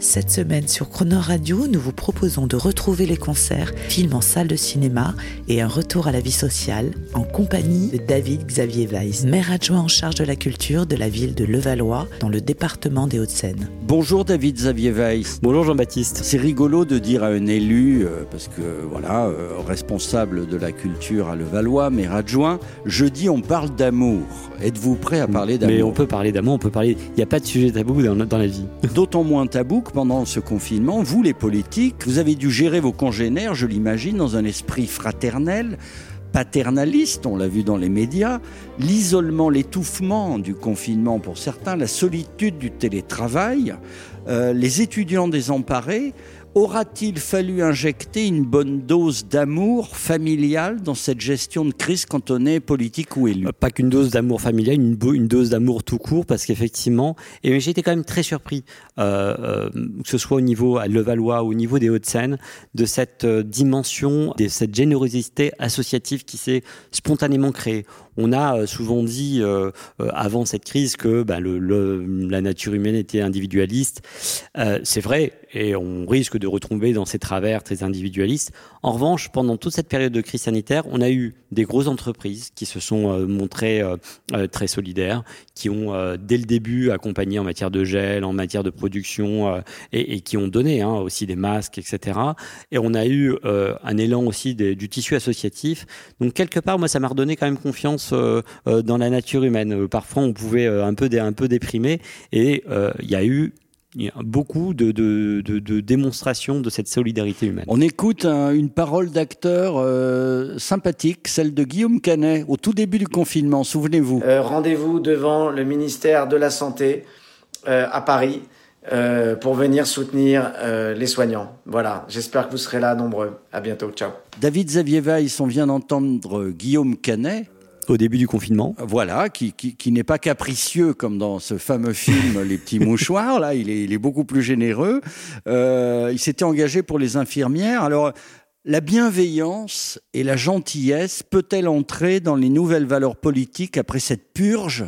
Cette semaine sur Croner Radio, nous vous proposons de retrouver les concerts, films en salle de cinéma et un retour à la vie sociale en compagnie de David Xavier Weiss, maire adjoint en charge de la culture de la ville de Levallois dans le département des Hauts-de-Seine. Bonjour David Xavier Weiss. Bonjour Jean-Baptiste. C'est rigolo de dire à un élu, euh, parce que voilà, euh, responsable de la culture à Levallois, maire adjoint, jeudi on parle d'amour. Êtes-vous prêt à parler d'amour? Mais on peut parler d'amour, on peut parler. Il n'y a pas de sujet tabou dans, dans la vie. D'autant moins tabou pendant ce confinement, vous les politiques, vous avez dû gérer vos congénères, je l'imagine, dans un esprit fraternel, paternaliste, on l'a vu dans les médias, l'isolement, l'étouffement du confinement pour certains, la solitude du télétravail, euh, les étudiants désemparés. Aura-t-il fallu injecter une bonne dose d'amour familial dans cette gestion de crise quand on est politique ou élu? Euh, Pas qu'une dose d'amour familial, une, dose d'amour tout court, parce qu'effectivement, et j'ai été quand même très surpris, euh, euh, que ce soit au niveau à Levallois ou au niveau des Hauts-de-Seine, de cette dimension, de cette générosité associative qui s'est spontanément créée. On a souvent dit avant cette crise que le- la nature humaine était individualiste. C'est vrai, et on risque de retomber dans ces travers très individualistes. En revanche, pendant toute cette période de crise sanitaire, on a eu des grosses entreprises qui se sont euh, montrées euh, euh, très solidaires, qui ont dès le début accompagné en matière de gel, en matière de production, et, qui ont donné hein, aussi des masques, etc. Et on a eu un élan aussi du tissu associatif. Donc quelque part, moi, ça m'a redonné quand même confiance dans la nature humaine. Parfois, on pouvait un peu un peu déprimer, et il y a eu il y a beaucoup de, de, de, de démonstrations de cette solidarité humaine. On écoute un- une parole d'acteur euh, sympathique, celle de Guillaume Canet, au tout début du confinement, souvenez-vous. Euh, Rendez-vous devant le ministère de la Santé euh, à Paris euh, pour venir soutenir euh, les soignants. Voilà, j'espère que vous serez là nombreux. À bientôt, ciao. David Xavier Weiss, on vient d'entendre Guillaume Canet, Au début du confinement, voilà, qui, qui, qui n'est pas capricieux comme dans ce fameux film Les Petits Mouchoirs, là, il est, il est beaucoup plus généreux. Euh, il s'était engagé pour les infirmières. Alors, la bienveillance et la gentillesse peut-elle entrer dans les nouvelles valeurs politiques après cette purge?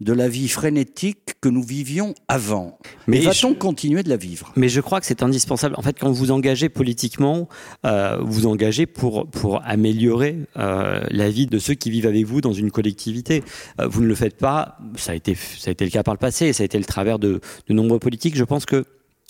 De la vie frénétique que nous vivions avant Mais va-t-on je- continuer de la vivre? Mais je crois que c'est indispensable. En fait, quand vous engagez politiquement, euh, vous engagez pour pour améliorer euh, la vie de ceux qui vivent avec vous dans une collectivité. Euh, vous ne le faites pas. Ça a été ça a été le cas par le passé. et Ça a été le travers de, de nombreux politiques. Je pense que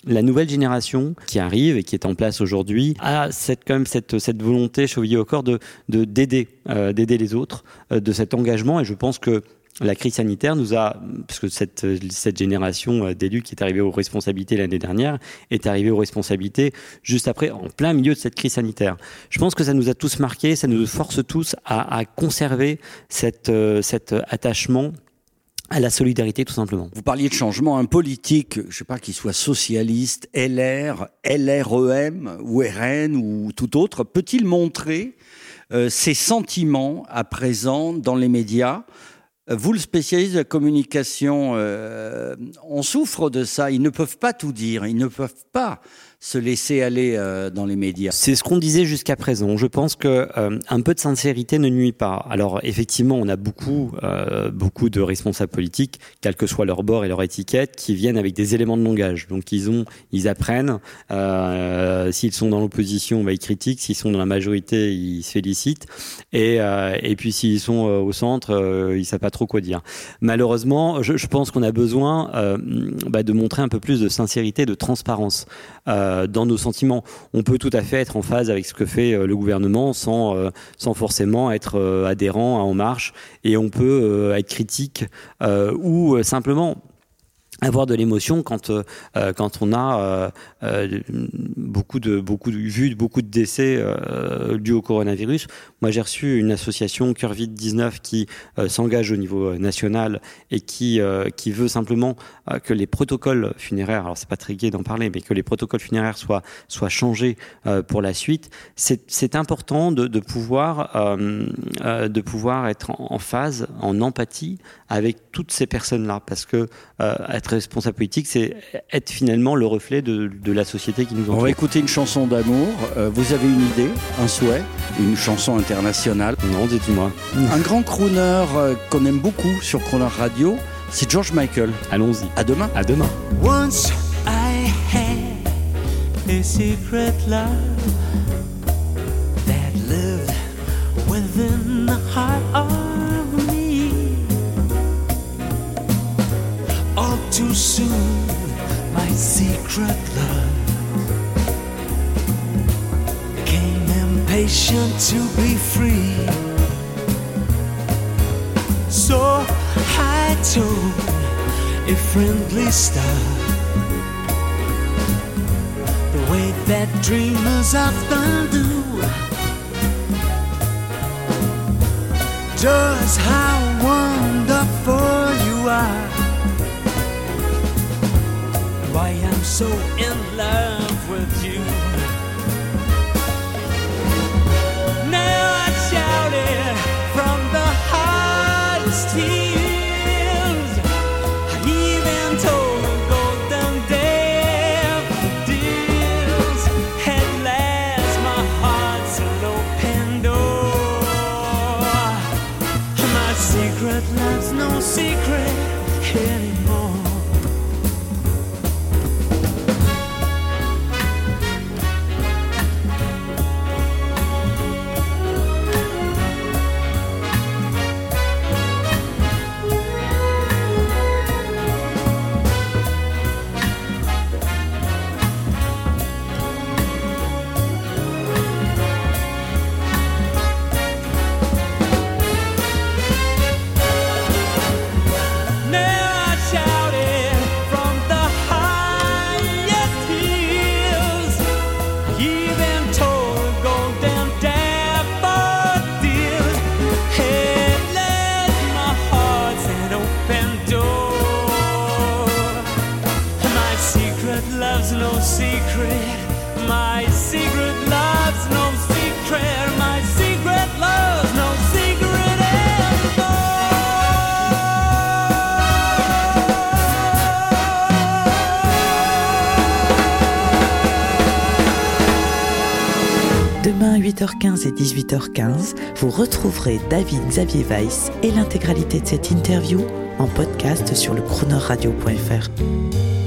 la nouvelle génération qui arrive et qui est en place aujourd'hui a cette quand même cette cette volonté chevillée au corps de de d'aider euh, d'aider les autres, euh, de cet engagement. Et je pense que la crise sanitaire nous a, parce que cette, cette génération euh, d'élus qui est arrivée aux responsabilités l'année dernière est arrivée aux responsabilités juste après, en plein milieu de cette crise sanitaire. Je pense que ça nous a tous marqués, ça nous force tous à, conserver euh, cet attachement à la solidarité tout simplement. Vous parliez de changement, un politique, je sais pas qu'il soit socialiste, LR, LREM ou RN ou tout autre, peut-il montrer euh, ses sentiments à présent dans les médias Vous, le spécialiste de la communication, euh, on souffre de ça. Ils ne peuvent pas tout dire. Ils ne peuvent pas se laisser aller euh, dans les médias. C'est ce qu'on disait jusqu'à présent. Je pense que euh, un peu de sincérité ne nuit pas. Alors effectivement, on a beaucoup, euh, beaucoup de responsables politiques, quel que soit leur bord et leur étiquette, qui viennent avec des éléments de langage. Donc ils ont, ils apprennent. Euh, s'ils sont dans l'opposition, bah, ils critiquent. S'ils sont dans la majorité, ils se félicitent. Et, puis s'ils sont au centre, ils savent pas trop quoi dire. Malheureusement, je, pense qu'on a besoin bah, de montrer un peu plus de sincérité, de transparence dans nos sentiments. On peut tout à fait être en phase avec ce que fait euh, le gouvernement sans, euh, sans forcément être euh, adhérent à En Marche et on peut euh, être critique euh, ou euh, simplement avoir de l'émotion quand euh, euh, quand on a euh, euh, beaucoup de beaucoup de beaucoup de décès dus au coronavirus. Moi, j'ai reçu une association Curvid 19 qui s'engage au niveau national et qui qui veut simplement que les protocoles funéraires, alors c'est pas très gai d'en parler, mais que les protocoles funéraires soient soient changés pour la suite. C'est important de, de pouvoir de pouvoir être en, phase, en empathie avec toutes ces personnes-là, parce que être responsable politique, c'est être finalement le reflet de, de la société qui nous On entoure. va écouter une chanson d'amour. Euh, vous avez une idée, un souhait, une chanson internationale. Non, dites-moi. Un grand crooner euh, qu'on aime beaucoup sur Crooner Radio, c'est George Michael. Allons-y. À demain. À demain. Once I had a secret love to be free. So I told a friendly star. The way that dreamers often do. Just how wonderful you are. Why I'm so in love secret love's no secret anymore. 18h15 et 18h15, vous retrouverez David Xavier Weiss et l'intégralité de cette interview en podcast sur le chronoradio.fr.